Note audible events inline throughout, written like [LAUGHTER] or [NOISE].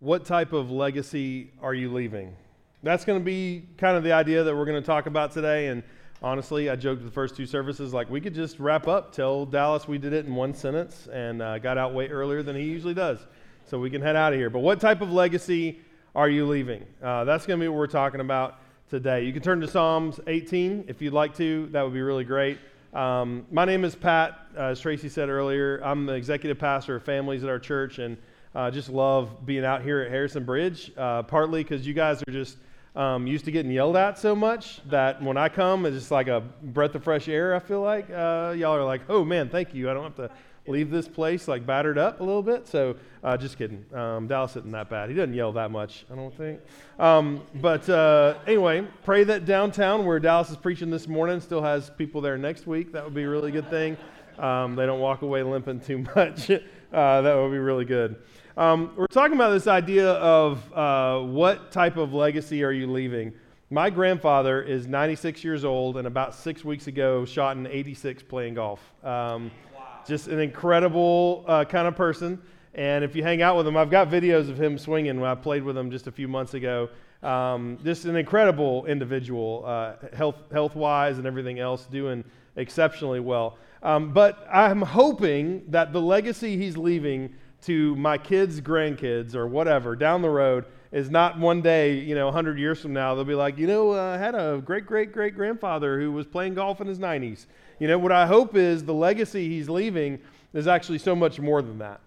what type of legacy are you leaving? That's going to be kind of the idea that we're going to talk about today. And honestly, I joked the first two services, like we could just wrap up, tell Dallas we did it in one sentence and uh, got out way earlier than he usually does. So we can head out of here. But what type of legacy are you leaving? Uh, that's going to be what we're talking about today. You can turn to Psalms 18 if you'd like to. That would be really great. Um, my name is Pat. Uh, as Tracy said earlier, I'm the executive pastor of families at our church, and uh, just love being out here at Harrison Bridge, uh, partly because you guys are just um, used to getting yelled at so much that when I come, it's just like a breath of fresh air, I feel like. Uh, y'all are like, oh man, thank you. I don't have to leave this place like battered up a little bit. So uh, just kidding. Um, Dallas isn't that bad. He doesn't yell that much, I don't think. Um, but uh, anyway, pray that downtown where Dallas is preaching this morning still has people there next week. That would be a really good thing. Um, they don't walk away limping too [LAUGHS] much. Uh, that would be really good. Um, we're talking about this idea of uh, what type of legacy are you leaving? My grandfather is 96 years old and about six weeks ago shot an 86 playing golf. Um, wow. Just an incredible uh, kind of person. And if you hang out with him, I've got videos of him swinging when I played with him just a few months ago. Um, just an incredible individual, uh, health health wise and everything else, doing exceptionally well. Um, but I'm hoping that the legacy he's leaving to my kids' grandkids or whatever down the road is not one day, you know, 100 years from now, they'll be like, you know, uh, I had a great, great, great grandfather who was playing golf in his 90s. You know, what I hope is the legacy he's leaving is actually so much more than that.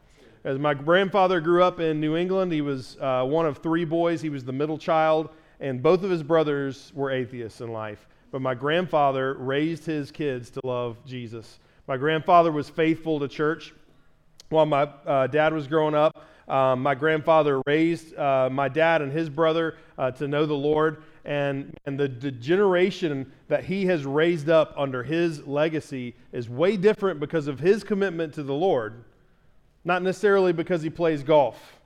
As my grandfather grew up in New England, he was uh, one of three boys. He was the middle child, and both of his brothers were atheists in life. But my grandfather raised his kids to love Jesus. My grandfather was faithful to church while my uh, dad was growing up. Um, my grandfather raised uh, my dad and his brother uh, to know the Lord. And, and the, the generation that he has raised up under his legacy is way different because of his commitment to the Lord, not necessarily because he plays golf.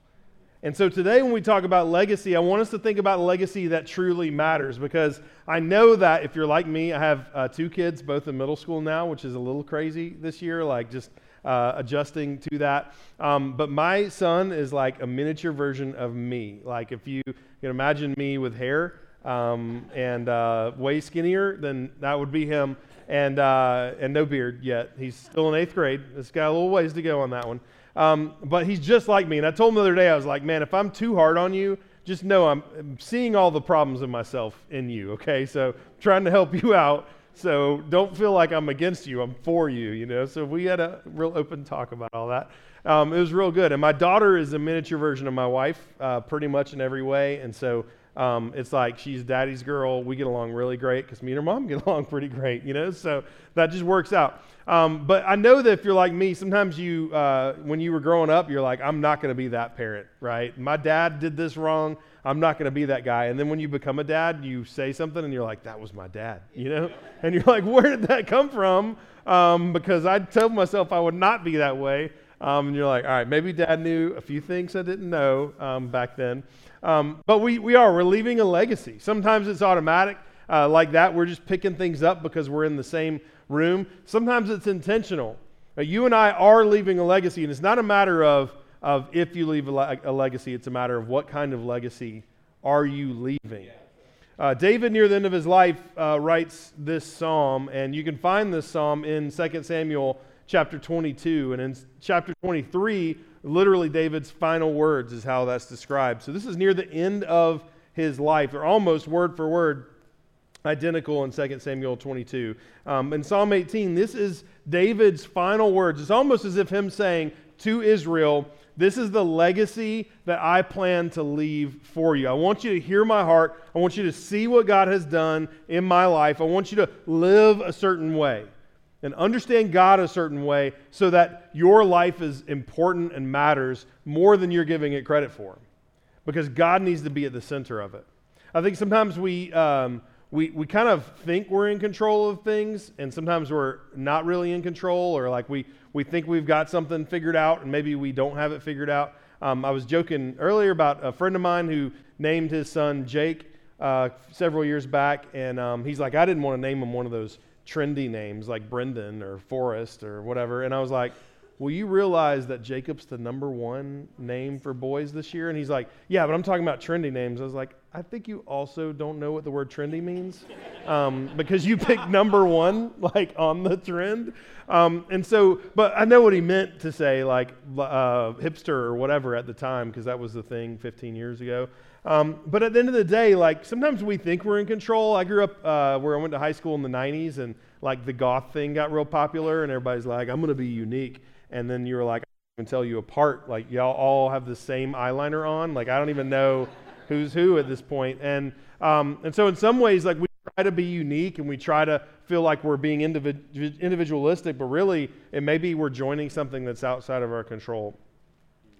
And so today, when we talk about legacy, I want us to think about legacy that truly matters because I know that if you're like me, I have uh, two kids, both in middle school now, which is a little crazy this year. Like, just uh, adjusting to that. Um, but my son is like a miniature version of me. Like if you can imagine me with hair um, and uh, way skinnier, then that would be him. And uh, and no beard yet. He's still in eighth grade. It's got a little ways to go on that one. Um, but he's just like me. And I told him the other day, I was like, man, if I'm too hard on you, just know I'm seeing all the problems of myself in you. Okay, so trying to help you out so don't feel like I'm against you. I'm for you, you know. So we had a real open talk about all that. Um, it was real good. And my daughter is a miniature version of my wife, uh, pretty much in every way. And so um, it's like she's daddy's girl. We get along really great because me and her mom [LAUGHS] get along pretty great, you know. So that just works out. Um, but I know that if you're like me, sometimes you, uh, when you were growing up, you're like, I'm not going to be that parent, right? My dad did this wrong. I'm not going to be that guy. And then when you become a dad, you say something and you're like, that was my dad, you know? And you're like, where did that come from? Um, because I told myself I would not be that way. Um, and you're like, all right, maybe dad knew a few things I didn't know um, back then. Um, but we, we are, we're leaving a legacy. Sometimes it's automatic uh, like that. We're just picking things up because we're in the same room. Sometimes it's intentional. Uh, you and I are leaving a legacy, and it's not a matter of, of if you leave a, le- a legacy, it's a matter of what kind of legacy are you leaving. Uh, David, near the end of his life, uh, writes this psalm, and you can find this psalm in 2 Samuel chapter 22. And in chapter 23, literally David's final words is how that's described. So this is near the end of his life. They're almost word for word identical in 2 Samuel 22. Um, in Psalm 18, this is David's final words. It's almost as if him saying to Israel, this is the legacy that I plan to leave for you. I want you to hear my heart. I want you to see what God has done in my life. I want you to live a certain way and understand God a certain way so that your life is important and matters more than you're giving it credit for. Because God needs to be at the center of it. I think sometimes we, um, we, we kind of think we're in control of things, and sometimes we're not really in control, or like we, we think we've got something figured out, and maybe we don't have it figured out. Um, I was joking earlier about a friend of mine who named his son Jake uh, several years back, and um, he's like, I didn't want to name him one of those trendy names like Brendan or Forrest or whatever. And I was like, Will you realize that Jacob's the number one name for boys this year? And he's like, Yeah, but I'm talking about trendy names. I was like, I think you also don't know what the word trendy means um, because you picked number one, like on the trend. Um, and so, but I know what he meant to say, like uh, hipster or whatever at the time, because that was the thing 15 years ago. Um, but at the end of the day, like sometimes we think we're in control. I grew up uh, where I went to high school in the 90s, and like the goth thing got real popular, and everybody's like, I'm going to be unique. And then you were like, I can tell you apart. Like, y'all all have the same eyeliner on. Like, I don't even know [LAUGHS] who's who at this point. And, um, and so, in some ways, like, we try to be unique and we try to feel like we're being individ- individualistic, but really, it may be we're joining something that's outside of our control.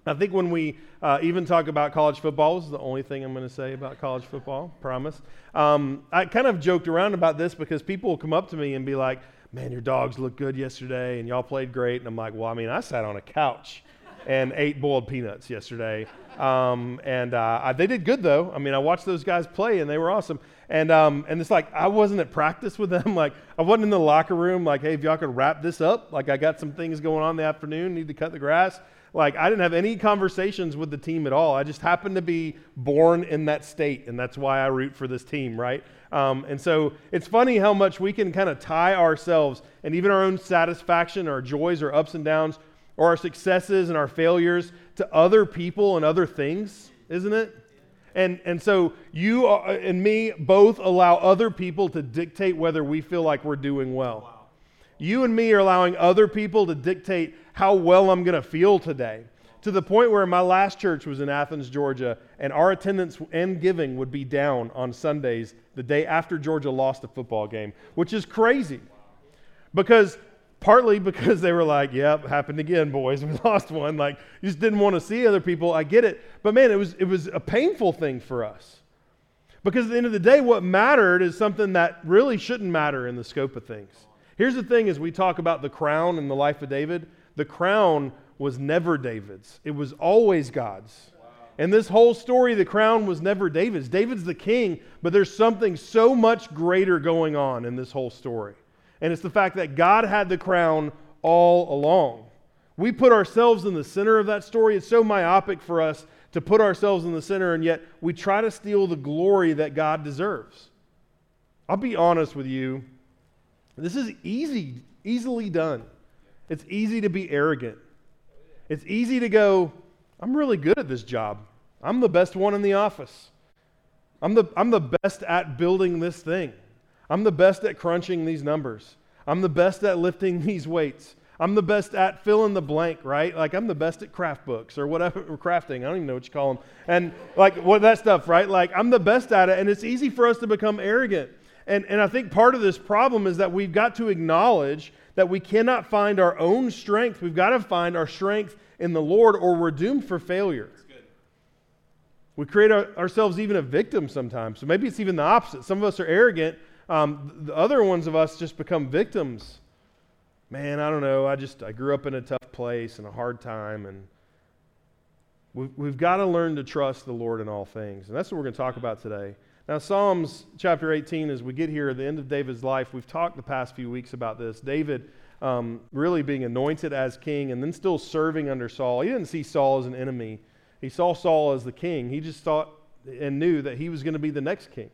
I think when we uh, even talk about college football, this is the only thing I'm going to say about college football, promise. Um, I kind of joked around about this because people will come up to me and be like, man, your dogs looked good yesterday and y'all played great. And I'm like, well, I mean, I sat on a couch and ate boiled peanuts yesterday. Um, and uh, I, they did good, though. I mean, I watched those guys play and they were awesome. And, um, and it's like, I wasn't at practice with them. [LAUGHS] like, I wasn't in the locker room, like, hey, if y'all could wrap this up, like, I got some things going on in the afternoon, need to cut the grass. Like, I didn't have any conversations with the team at all. I just happened to be born in that state, and that's why I root for this team, right? Um, and so it's funny how much we can kind of tie ourselves and even our own satisfaction, our joys, our ups and downs, or our successes and our failures to other people and other things, isn't it? And, and so you and me both allow other people to dictate whether we feel like we're doing well. You and me are allowing other people to dictate how well I'm going to feel today. To the point where my last church was in Athens, Georgia, and our attendance and giving would be down on Sundays the day after Georgia lost a football game, which is crazy. Because partly because they were like, yep, happened again, boys. [LAUGHS] We lost one. Like, you just didn't want to see other people. I get it. But man, it was, it was a painful thing for us. Because at the end of the day, what mattered is something that really shouldn't matter in the scope of things. Here's the thing as we talk about the crown and the life of David the crown was never David's, it was always God's. And this whole story, the crown was never David's. David's the king, but there's something so much greater going on in this whole story. And it's the fact that God had the crown all along. We put ourselves in the center of that story. It's so myopic for us to put ourselves in the center, and yet we try to steal the glory that God deserves. I'll be honest with you. This is easy, easily done. It's easy to be arrogant. It's easy to go, I'm really good at this job. I'm the best one in the office. I'm the, I'm the best at building this thing. I'm the best at crunching these numbers. I'm the best at lifting [LAUGHS] these weights. I'm the best at fill in the blank, right? Like I'm the best at craft books or whatever, or [LAUGHS] crafting. I don't even know what you call them. And like what that stuff, right? Like I'm the best at it. And it's easy for us to become arrogant. And, and I think part of this problem is that we've got to acknowledge that we cannot find our own strength. We've got to find our strength in the Lord, or we're doomed for failure. We create our, ourselves even a victim sometimes. So maybe it's even the opposite. Some of us are arrogant. Um, the other ones of us just become victims. Man, I don't know. I just I grew up in a tough place and a hard time, and we've, we've got to learn to trust the Lord in all things. And that's what we're going to talk about today. Now, Psalms chapter 18, as we get here at the end of David's life, we've talked the past few weeks about this. David um, really being anointed as king and then still serving under Saul. He didn't see Saul as an enemy, he saw Saul as the king. He just thought and knew that he was going to be the next king.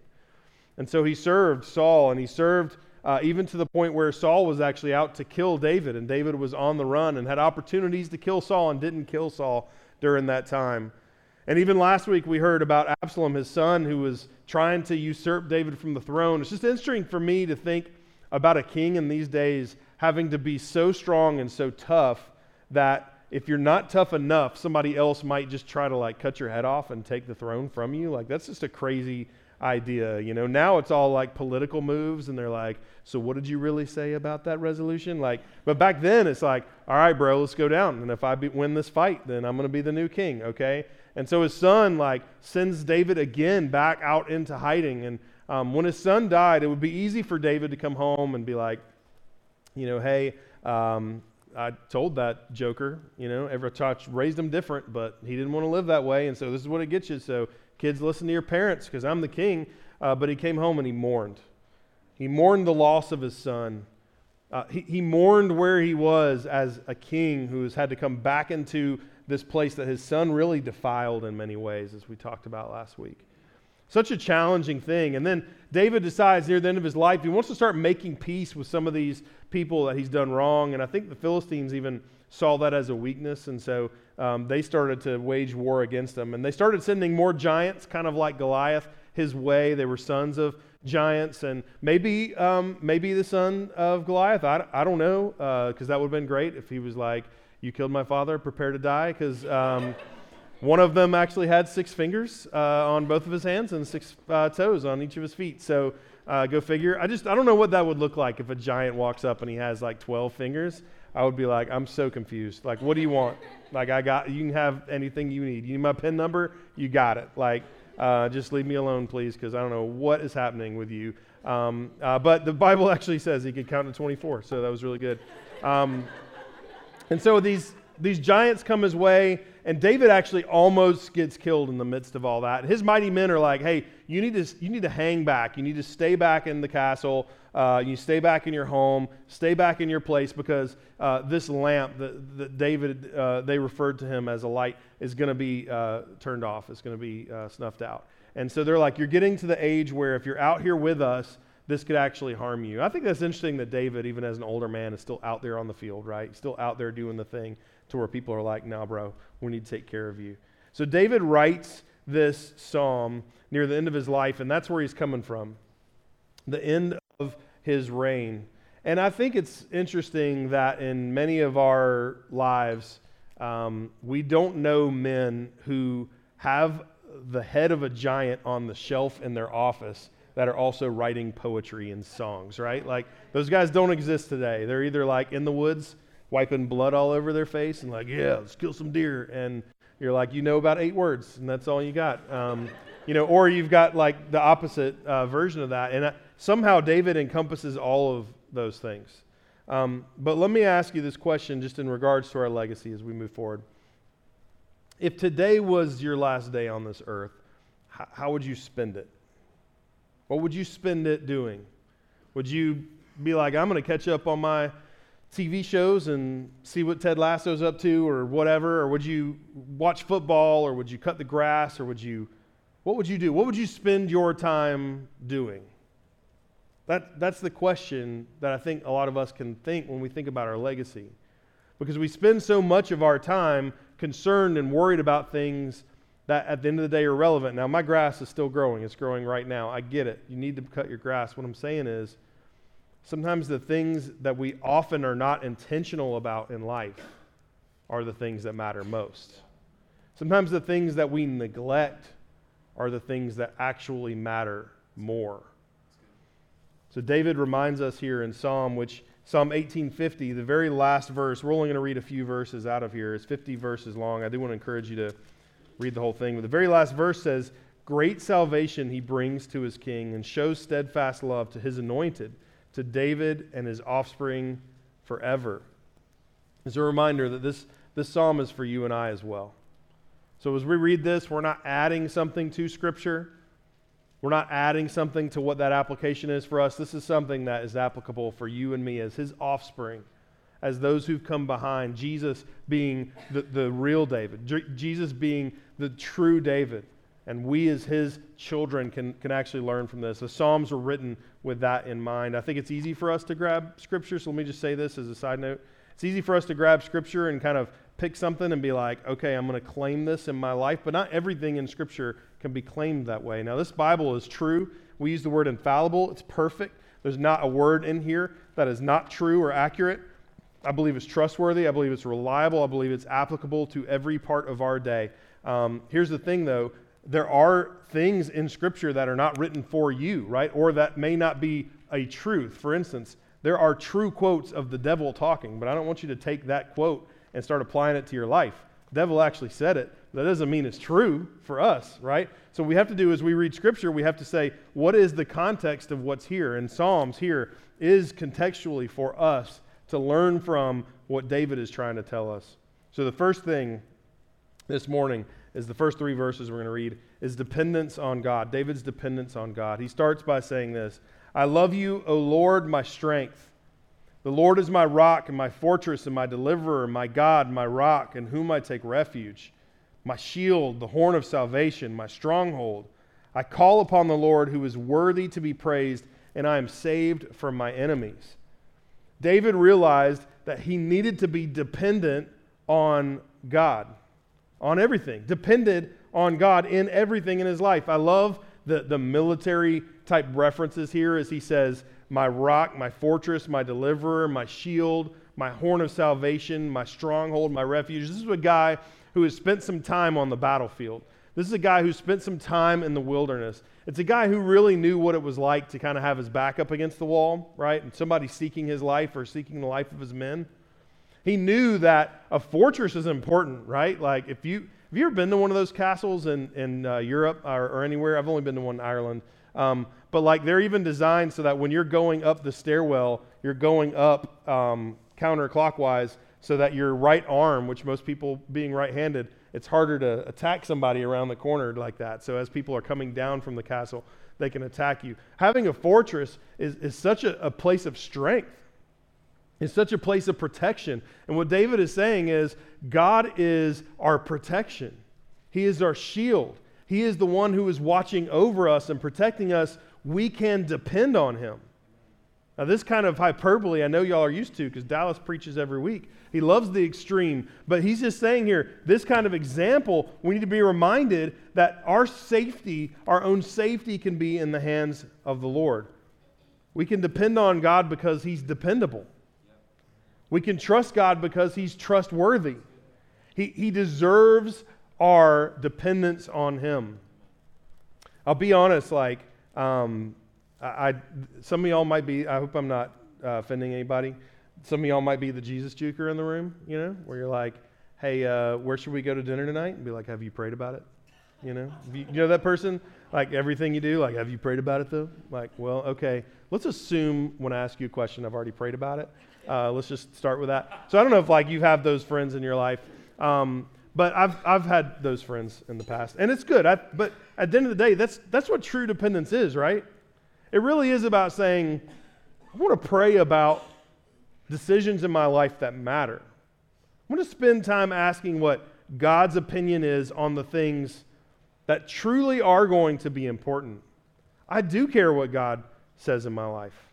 And so he served Saul, and he served uh, even to the point where Saul was actually out to kill David, and David was on the run and had opportunities to kill Saul and didn't kill Saul during that time. And even last week, we heard about Absalom, his son, who was trying to usurp David from the throne. It's just interesting for me to think about a king in these days having to be so strong and so tough that if you're not tough enough, somebody else might just try to like cut your head off and take the throne from you. Like, that's just a crazy idea. You know, now it's all like political moves, and they're like, so what did you really say about that resolution? Like, but back then it's like, all right, bro, let's go down. And if I be, win this fight, then I'm going to be the new king, okay? And so his son, like, sends David again back out into hiding. And um, when his son died, it would be easy for David to come home and be like, you know, hey, um, I told that joker, you know, every church raised him different, but he didn't want to live that way. And so this is what it gets you. So kids, listen to your parents because I'm the king. Uh, but he came home and he mourned. He mourned the loss of his son. Uh, he, he mourned where he was as a king who has had to come back into this place that his son really defiled in many ways, as we talked about last week. Such a challenging thing. And then David decides near the end of his life, he wants to start making peace with some of these people that he's done wrong. And I think the Philistines even saw that as a weakness. And so um, they started to wage war against him. And they started sending more giants, kind of like Goliath, his way. They were sons of giants. And maybe, um, maybe the son of Goliath. I, I don't know, because uh, that would have been great if he was like, You killed my father, prepare to die. Because. Um, one of them actually had six fingers uh, on both of his hands and six uh, toes on each of his feet. So uh, go figure. I just I don't know what that would look like if a giant walks up and he has like 12 fingers. I would be like, I'm so confused. Like, what do you want? Like, I got you can have anything you need. You need my pin number? You got it. Like, uh, just leave me alone, please, because I don't know what is happening with you. Um, uh, but the Bible [LAUGHS] actually says he could count to 24, so that was really good. Um, and so these these giants come his way, and David actually almost gets killed in the midst of all that. His mighty men are like, "Hey, you need to you need to hang back. You need to stay back in the castle. Uh, you stay back in your home. Stay back in your place because uh, this lamp that, that David uh, they referred to him as a light is going to be uh, turned off. It's going to be uh, snuffed out." And so they're like, "You're getting to the age where if you're out here with us." This could actually harm you. I think that's interesting that David, even as an older man, is still out there on the field, right? Still out there doing the thing to where people are like, nah, bro, we need to take care of you. So David writes this psalm near the end of his life, and that's where he's coming from the end of his reign. And I think it's interesting that in many of our lives, um, we don't know men who have the head of a giant on the shelf in their office that are also writing poetry and songs, right? Like those guys don't exist today. They're either like in the woods wiping blood all over their face and like, yeah, let's kill some deer. And you're like, you know about eight words, and that's all you got. Um, you know, or you've got like the opposite uh, version of that. And uh, somehow David encompasses all of those things. Um, but let me ask you this question just in regards to our legacy as we move forward. If today was your last day on this earth, how, how would you spend it? What would you spend it doing? Would you be like, I'm going to catch up on my TV shows and see what Ted Lasso's up to or whatever? Or would you watch football or would you cut the grass or would you, what would you do? What would you spend your time doing? That, that's the question that I think a lot of us can think when we think about our legacy. Because we spend so much of our time concerned and worried about things that at the end of the day are relevant. Now, my grass is still growing. It's growing right now. I get it. You need to cut your grass. What I'm saying is, Sometimes the things that we often are not intentional about in life are the things that matter most. Sometimes the things that we neglect are the things that actually matter more. So David reminds us here in Psalm, which Psalm 1850, the very last verse, we're only going to read a few verses out of here. It's 50 verses long. I do want to encourage you to read the whole thing. But the very last verse says, Great salvation he brings to his king and shows steadfast love to his anointed to David and his offspring forever. It's a reminder that this, this psalm is for you and I as well. So as we read this, we're not adding something to Scripture. We're not adding something to what that application is for us. This is something that is applicable for you and me as his offspring, as those who've come behind. Jesus being the, the real David, Jesus being the true David. And we, as his children, can, can actually learn from this. The Psalms were written with that in mind. I think it's easy for us to grab Scripture. So let me just say this as a side note. It's easy for us to grab Scripture and kind of pick something and be like, okay, I'm going to claim this in my life. But not everything in Scripture can be claimed that way. Now, this Bible is true. We use the word infallible, it's perfect. There's not a word in here that is not true or accurate. I believe it's trustworthy. I believe it's reliable. I believe it's applicable to every part of our day. Um, here's the thing, though there are things in Scripture that are not written for you, right? Or that may not be a truth. For instance, there are true quotes of the devil talking, but I don't want you to take that quote and start applying it to your life. The devil actually said it. That doesn't mean it's true for us, right? So we have to do as we read Scripture, we have to say, what is the context of what's here? And Psalms here is contextually for us to learn from what David is trying to tell us. So the first thing this morning is the first three verses we're going to read, is dependence on God. David's dependence on God. He starts by saying this I love you, O Lord, my strength. The Lord is my rock and my fortress and my deliverer, my God, my rock, in whom I take refuge, my shield, the horn of salvation, my stronghold. I call upon the Lord who is worthy to be praised, and I am saved from my enemies. David realized that he needed to be dependent on God, on everything, dependent on God in everything in his life. I love the, the military type references here as he says, My rock, my fortress, my deliverer, my shield, my horn of salvation, my stronghold, my refuge. This is a guy who has spent some time on the battlefield. This is a guy who spent some time in the wilderness. It's a guy who really knew what it was like to kind of have his back up against the wall, right? And somebody seeking his life or seeking the life of his men. He knew that a fortress is important, right? Like if you have you ever been to one of those castles in, in uh, Europe or, or, anywhere? I've only been to one in Ireland. Um, but like they're even designed so that when you're going up the stairwell, you're going up um, counterclockwise so that your right arm, which most people being right handed, it's harder to attack somebody around the corner like that. So as people are coming down from the castle, they can attack you. Having a fortress is, is such a, a place of strength. It's such a place of protection. And what David is saying is God is our protection, He is our shield. He is the one who is watching over us and protecting us. We can depend on Him. Now, this kind of hyperbole I know y'all are used to because Dallas preaches every week. He loves the extreme, but he's just saying here this kind of example, we need to be reminded that our safety, our own safety, can be in the hands of the Lord. We can depend on God because He's dependable. We can trust God because He's trustworthy. He, he deserves our dependence on Him. I'll be honest, like, um, I, I, some of y'all might be, I hope I'm not uh, offending anybody. Some of y'all might be the Jesus juker in the room, you know, where you're like, hey, uh, where should we go to dinner tonight? And be like, have you prayed about it? You know, you, you know that person? Like everything you do, like, have you prayed about it though? Like, well, okay. Let's assume when I ask you a question, I've already prayed about it. Uh, let's just start with that. So I don't know if like you have those friends in your life, um, but I've I've had those friends in the past, and it's good. I, but at the end of the day, that's that's what true dependence is, right? It really is about saying, I want to pray about decisions in my life that matter. I want to spend time asking what God's opinion is on the things that truly are going to be important. I do care what God says in my life.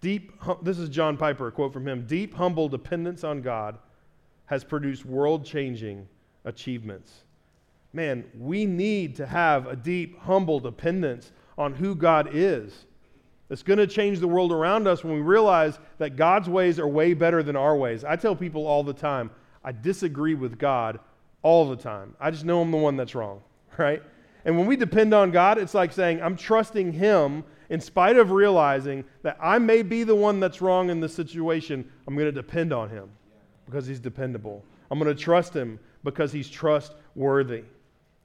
Deep, this is John Piper, a quote from him deep, humble dependence on God has produced world changing achievements. Man, we need to have a deep, humble dependence on who God is. It's going to change the world around us when we realize that God's ways are way better than our ways. I tell people all the time, I disagree with God all the time. I just know I'm the one that's wrong, [LAUGHS] right? And when we depend on God, it's like saying, I'm trusting Him in spite of realizing that I may be the one that's wrong in this situation. I'm going to depend on Him because He's dependable. I'm going to trust Him because He's trustworthy.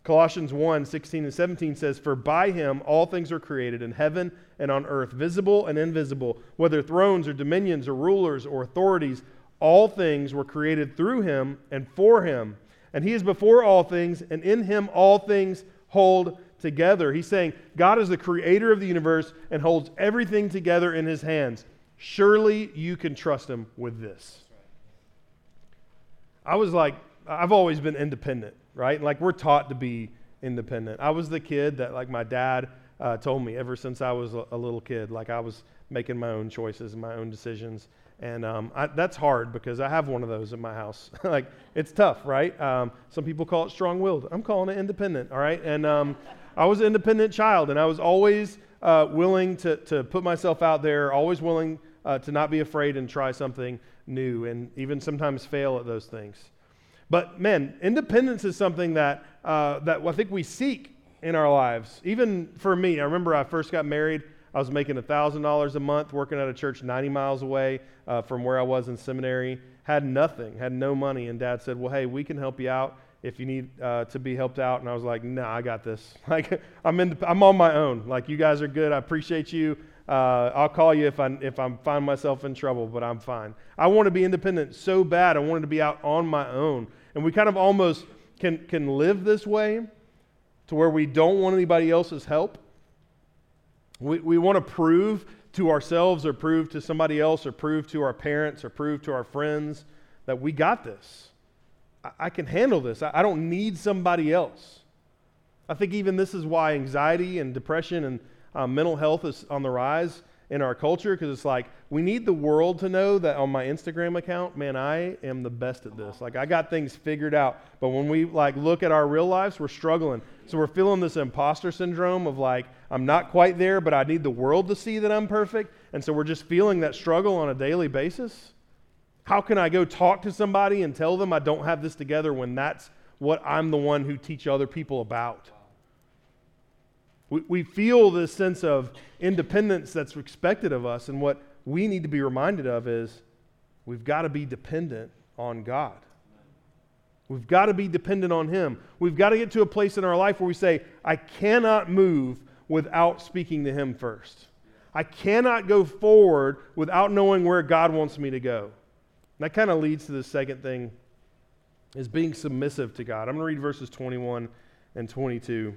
Colossians 1 16 and 17 says, For by him all things are created in heaven and on earth, visible and invisible, whether thrones or dominions or rulers or authorities, all things were created through him and for him. And he is before all things, and in him all things hold together. He's saying God is the creator of the universe and holds everything together in his hands. Surely you can trust him with this. I was like, I've always been independent right? Like we're taught to be independent. I was the kid that, like, my dad uh, told me ever since I was a, little kid, like I was making my own choices and my own decisions. And um, I, that's hard because I have one of those in my house. [LAUGHS] like, it's tough, right? Um, some people call it strong willed. I'm calling it independent, all right? And um, I was an independent child, and I was always uh, willing to, to put myself out there, always willing uh, to not be afraid and try something new, and even sometimes fail at those things. But man, independence is something that, uh, that I think we seek in our lives. Even for me, I remember I first got married. I was making $1,000 a month working at a church 90 miles away uh, from where I was in seminary. Had nothing, had no money. And dad said, Well, hey, we can help you out if you need uh, to be helped out. And I was like, No, nah, I got this. [LAUGHS] Like, I'm, in, I'm on my own. Like, you guys are good. I appreciate you. Uh, I'll call you if I if I find myself in trouble, but I'm fine. I want to be independent so bad. I wanted to be out on my own. And we kind of almost can, can live this way to where we don't want anybody else's help. We, we want to prove to ourselves or prove to somebody else or prove to our parents or prove to our friends that we got this. I, I can handle this. I, I don't need somebody else. I think even this is why anxiety and depression and uh, mental health is on the rise in our culture because it's like we need the world to know that on my Instagram account, man, I am the best at this. Like I got things figured out. But when we like look at our real lives, we're struggling. So we're feeling this imposter syndrome of like I'm not quite there, but I need the world to see that I'm perfect. And so we're just feeling that struggle on a daily basis. How can I go talk to somebody and tell them I don't have this together when that's what I'm the one who teach other people about? We, we feel this sense of independence that's expected of us, and what we need to be reminded of is we've got to be dependent on God. We've got to be dependent on Him. We've got to get to a place in our life where we say, I cannot move without speaking to Him first. I cannot go forward without knowing where God wants me to go. And that kind of leads to the second thing is being submissive to God. I'm going to read verses 21 and 22.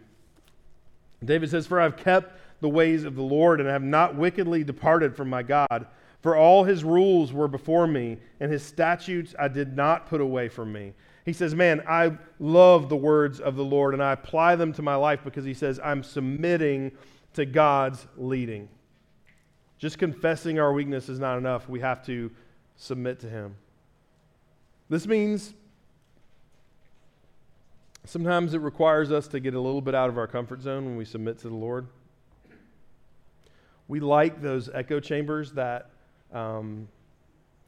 David says, For I've kept the ways of the Lord and have not wickedly departed from my God. For all his rules were before me, and his statutes I did not put away from me. He says, Man, I love the words of the Lord, and I apply them to my life because he says, I'm submitting to God's leading. Just confessing our weakness is not enough. We have to submit to him. This means Sometimes it requires us to get a little bit out of our comfort zone when we submit to the Lord. We like those echo chambers that um,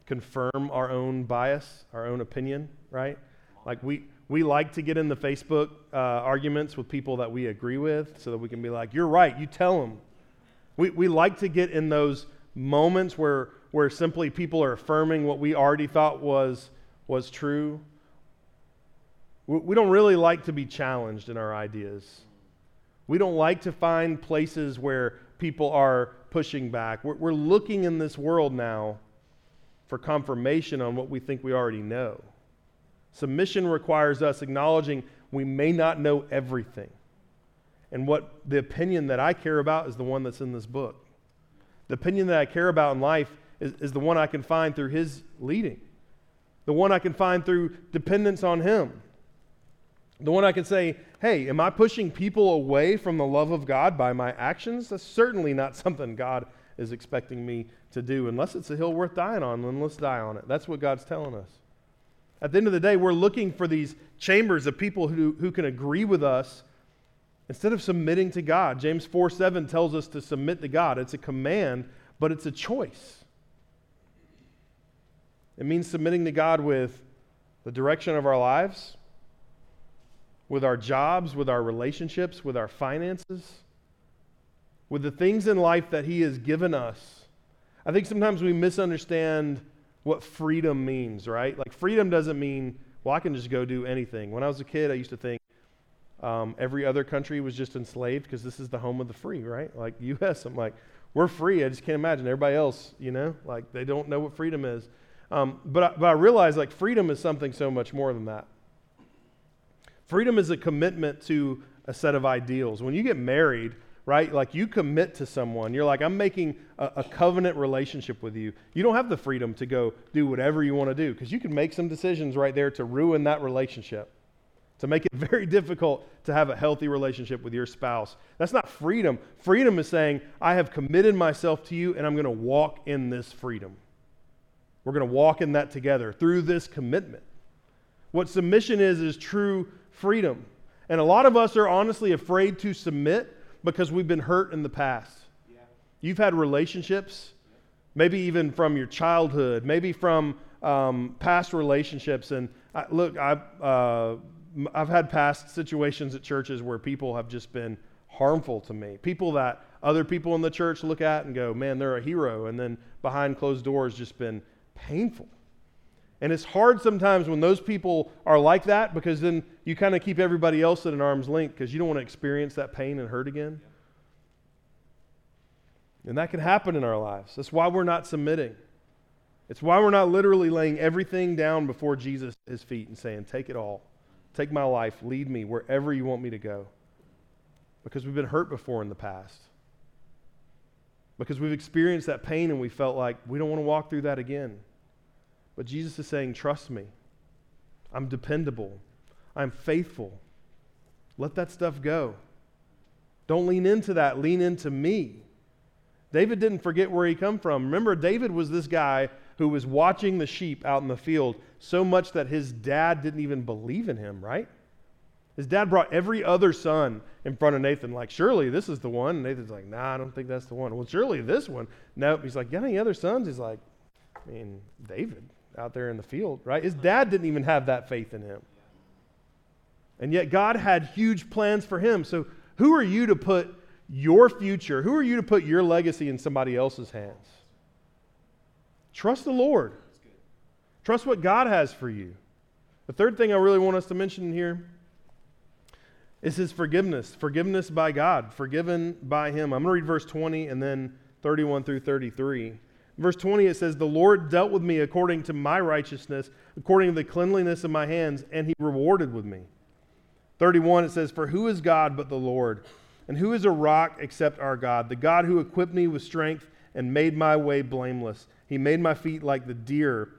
confirm our own bias, our own opinion, right? Like we, we like to get in the Facebook uh, arguments with people that we agree with so that we can be like, you're right, you tell them. We, we like to get in those moments where, where simply people are affirming what we already thought was, was true we don't really like to be challenged in our ideas. We don't like to find places where people are pushing back. We're, looking in this world now for confirmation on what we think we already know. Submission requires us acknowledging we may not know everything. And what the opinion that I care about is the one that's in this book. The opinion that I care about in life is, is the one I can find through His leading, the one I can find through dependence on Him. The one I can say, hey, am I pushing people away from the love of God by my actions? That's certainly not something God is expecting me to do. Unless it's a hill worth dying on, then let's die on it. That's what God's telling us. At the end of the day, we're looking for these chambers of people who, who can agree with us instead of submitting to God. James 4 7 tells us to submit to God. It's a command, but it's a choice. It means submitting to God with the direction of our lives with our jobs, with our relationships, with our finances, with the things in life that He has given us. I think sometimes we misunderstand what freedom means, right? Like, freedom doesn't mean, well, I can just go do anything. When I was a kid, I used to think um, every other country was just enslaved because this is the home of the free, right? Like, [LAUGHS] U.S., I'm like, we're free. I just can't imagine everybody else, you know, like they don't know what freedom is. Um, but, I, but I realize like freedom is something so much more than that. Freedom is a commitment to a set of ideals. When you get married, right, like you commit to someone, you're like, I'm making a, a covenant relationship with you. You don't have the freedom to go do whatever you want to do because you can make some decisions right there to ruin that relationship, to make it [LAUGHS] very difficult to have a healthy relationship with your spouse. That's not freedom. Freedom is saying, I have committed myself to you and I'm going to walk in this freedom. We're going to walk in that together through this commitment. What submission is, is true freedom. And a lot of us are honestly afraid to submit because we've been hurt in the past. Yeah. You've had relationships, maybe even from your childhood, maybe from um, past relationships. And I, look, I've, uh, I've had past situations at churches where people have just been harmful to me. People that other people in the church look at and go, man, they're a hero. And then behind closed doors, just been painful. And it's hard sometimes when those people are like that because then you kind of keep everybody else at an arm's length because you don't want to experience that pain and hurt again. And that can happen in our lives. That's why we're not submitting. It's why we're not literally laying everything down before Jesus his feet and saying, Take it all. Take my life. Lead me wherever you want me to go. Because we've been hurt before in the past. because we've experienced that pain and we felt like we don't want to walk through that again. But Jesus is saying, Trust me. I'm dependable. I'm faithful. Let that stuff go. Don't lean into that. Lean into me. David didn't forget where he come from. Remember, David was this guy who was watching the sheep out in the field so much that his dad didn't even believe in him, right? His dad brought every other son in front of Nathan, like, surely this is the one. And Nathan's like, nah, I don't think that's the one. Well, surely this one. Nope. He's like, got any other sons? He's like, I mean, David out there in the field, right? His dad didn't even have that faith in him. And yet God had huge plans for him. So who are you to put your future, who are you to put your legacy in somebody else's hands? Trust the Lord. Trust what God has for you. The third thing I really want us to mention here is his forgiveness. Forgiveness by God, forgiven by him. I'm going to read verse 20 and then 31 through 33. Verse 20, it says, The Lord dealt with me according to my righteousness, according to the cleanliness of my hands, and he rewarded with me. 31, it says, For who is God but the Lord? And who is a rock except our God? The God who equipped me with strength and made my way blameless. He made my feet like the deer,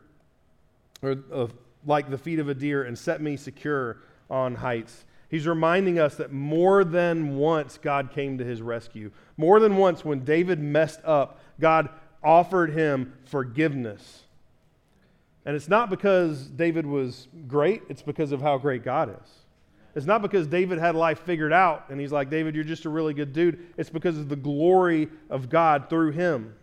or uh, like the feet of a deer, and set me secure on heights. He's reminding us that more than once God came to his rescue. More than once, when David messed up, God offered him forgiveness. And it's not because David was great, it's because of how great God is. It's not because David had life figured out and he's like, David, you're just a really good dude. It's because of the glory of God through him.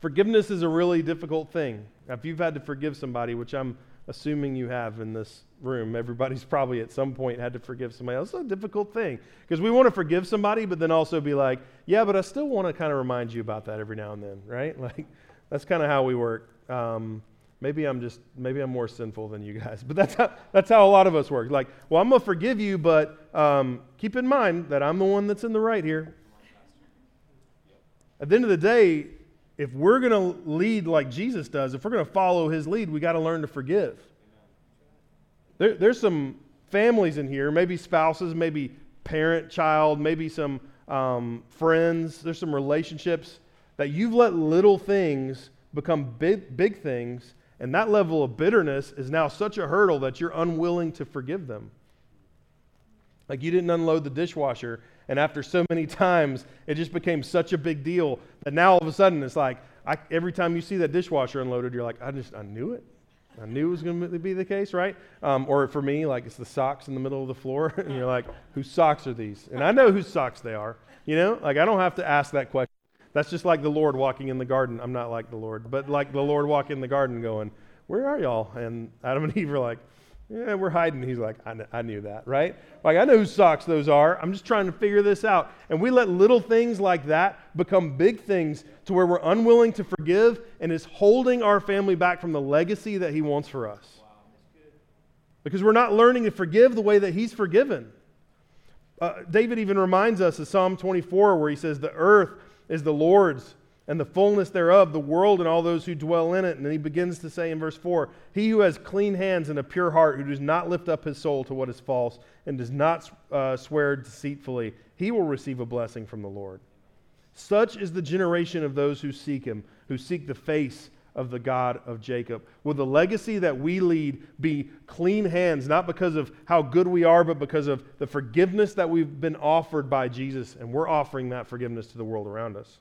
Forgiveness is a really difficult thing. If you've had to forgive somebody, which I'm assuming you have in this room, everybody's probably at some point had to forgive somebody. It's a difficult thing because we want to forgive somebody, but then also be like, yeah, but I still want to kind of remind you about that every now and then, right? [LAUGHS] Like, that's kind of how we work. Um, maybe I'm just, maybe I'm more sinful than you guys, [LAUGHS] but that's how, that's how a lot of us work. Like, well, I'm going to forgive you, but um, keep in mind that I'm the one that's in the right here. At the end of the day, if we're going to lead like Jesus does, if we're going to follow his lead, we got to learn to forgive. There, there's some families in here, maybe spouses, maybe parent, child, maybe some um, friends. There's some relationships that you've let little things become big, big things, and that level of bitterness is now such a hurdle that you're unwilling to forgive them. Like you didn't unload the dishwasher, and after so many [LAUGHS] times, it just became such a big deal that now all of a sudden it's like I, every time you see that dishwasher unloaded, you're like, I just I knew it. I knew it was going to be the case, right? Um, or for me, like it's the socks in the middle of the floor, [LAUGHS] and you're like, whose socks are these? And I know whose socks they are. You know, like I don't have to ask that question. That's just like the Lord walking in the garden. I'm not like the Lord, but like the Lord walking in the garden, going, "Where are y'all?" And Adam and Eve are like, "Yeah, we're hiding." He's like, I, kn- I knew that, right? Like I know whose socks those are. I'm just trying to figure this out." And we let little things like that become big things to where we're unwilling to forgive and is holding our family back from the legacy that He wants for us. Because we're not learning to forgive the way that He's forgiven. Uh, David even reminds us of Psalm 24, where he says, The earth is the Lord's and the fullness thereof, the world and all those who dwell in it. And then he begins to say in verse 4 He who has clean hands and a pure heart, who does not lift up his soul to what is false and does not uh, swear deceitfully, he will receive a blessing from the Lord. Such is the generation of those who seek him, who seek the face of the God of Jacob. Will the legacy that we lead be clean hands, not because of how good we are, but because of the forgiveness that we've been offered by Jesus, and we're offering that forgiveness to the world around us?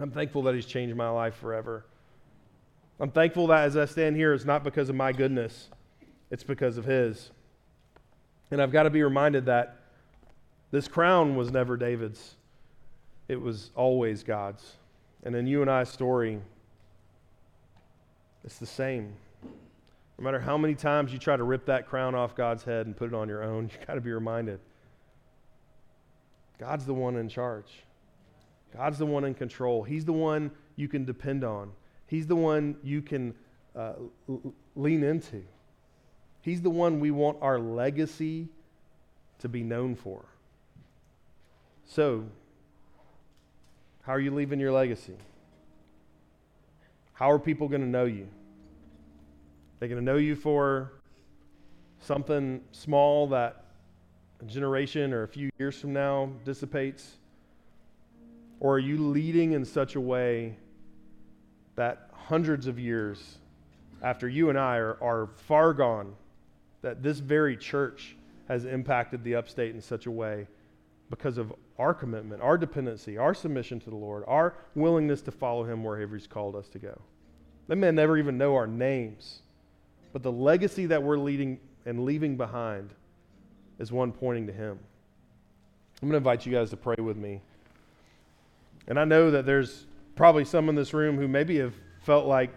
I'm thankful that He's changed my life forever. I'm thankful that as I stand here, it's not because of my goodness, it's because of His. And I've got to be reminded that this crown was never David's, it was always God's. And in you and I's story, it's the same. No matter how many times you try to rip that crown off God's head and put it on your own, [LAUGHS] you've got to be reminded God's the one in charge. God's the one in control. He's the one you can depend on. He's the one you can uh, l- lean into. He's the one we want our legacy to be known for. So, how are you leaving your legacy? How are people going to know you? They're going to know you for something small that a generation or a few years from now dissipates? Or are you leading in such a way that hundreds of years after you and I are, are far gone, that this very church has impacted the upstate in such a way because of our commitment, our dependency, our submission to the Lord, our willingness to follow Him wherever He's called us to go. They may never even know our names, but the legacy that we're leading and leaving behind is one pointing to Him. I'm going to invite you guys to pray with me. And I know that there's probably some in this room who maybe have felt like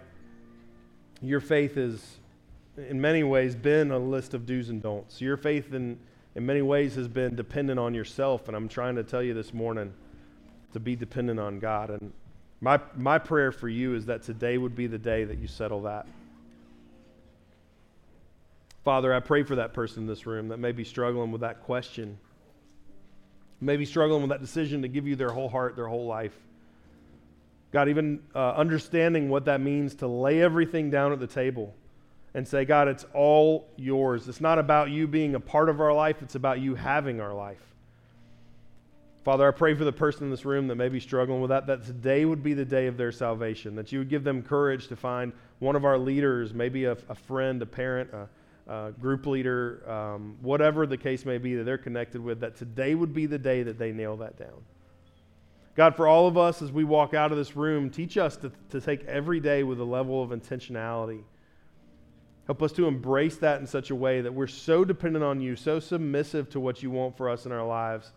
your faith is, in many ways, been a list of do's and don'ts. Your faith, in, in many ways, has been dependent on yourself. And I'm trying to tell you this morning to be dependent on God. And my, my prayer for you is that today would be the day that you settle that. Father, I pray for that person in this room that may be struggling with that question, maybe struggling with that decision to give you their whole heart, their whole life. God, even uh, understanding what that means to lay everything down at the table and say, God, it's all yours. It's not about you being a part of our life, it's about you having our life. Father, I pray for the person in this room that may be struggling with that, that today would be the day of their salvation, that you would give them courage to find one of our leaders, maybe a, a friend, a parent, a, a group leader, um, whatever the case may be that they're connected with, that today would be the day that they nail that down. God, for all of us as we walk out of this room, teach us to, to take every day with a level of intentionality. Help us to embrace that in such a way that we're so dependent on you, so submissive to what you want for us in our lives.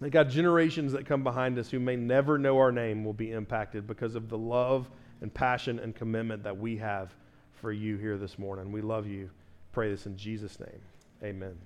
That God, generations that come behind us who may never know our name will be impacted because of the love and passion and commitment that we have for you here this morning. We love you. Pray this in Jesus' name. Amen.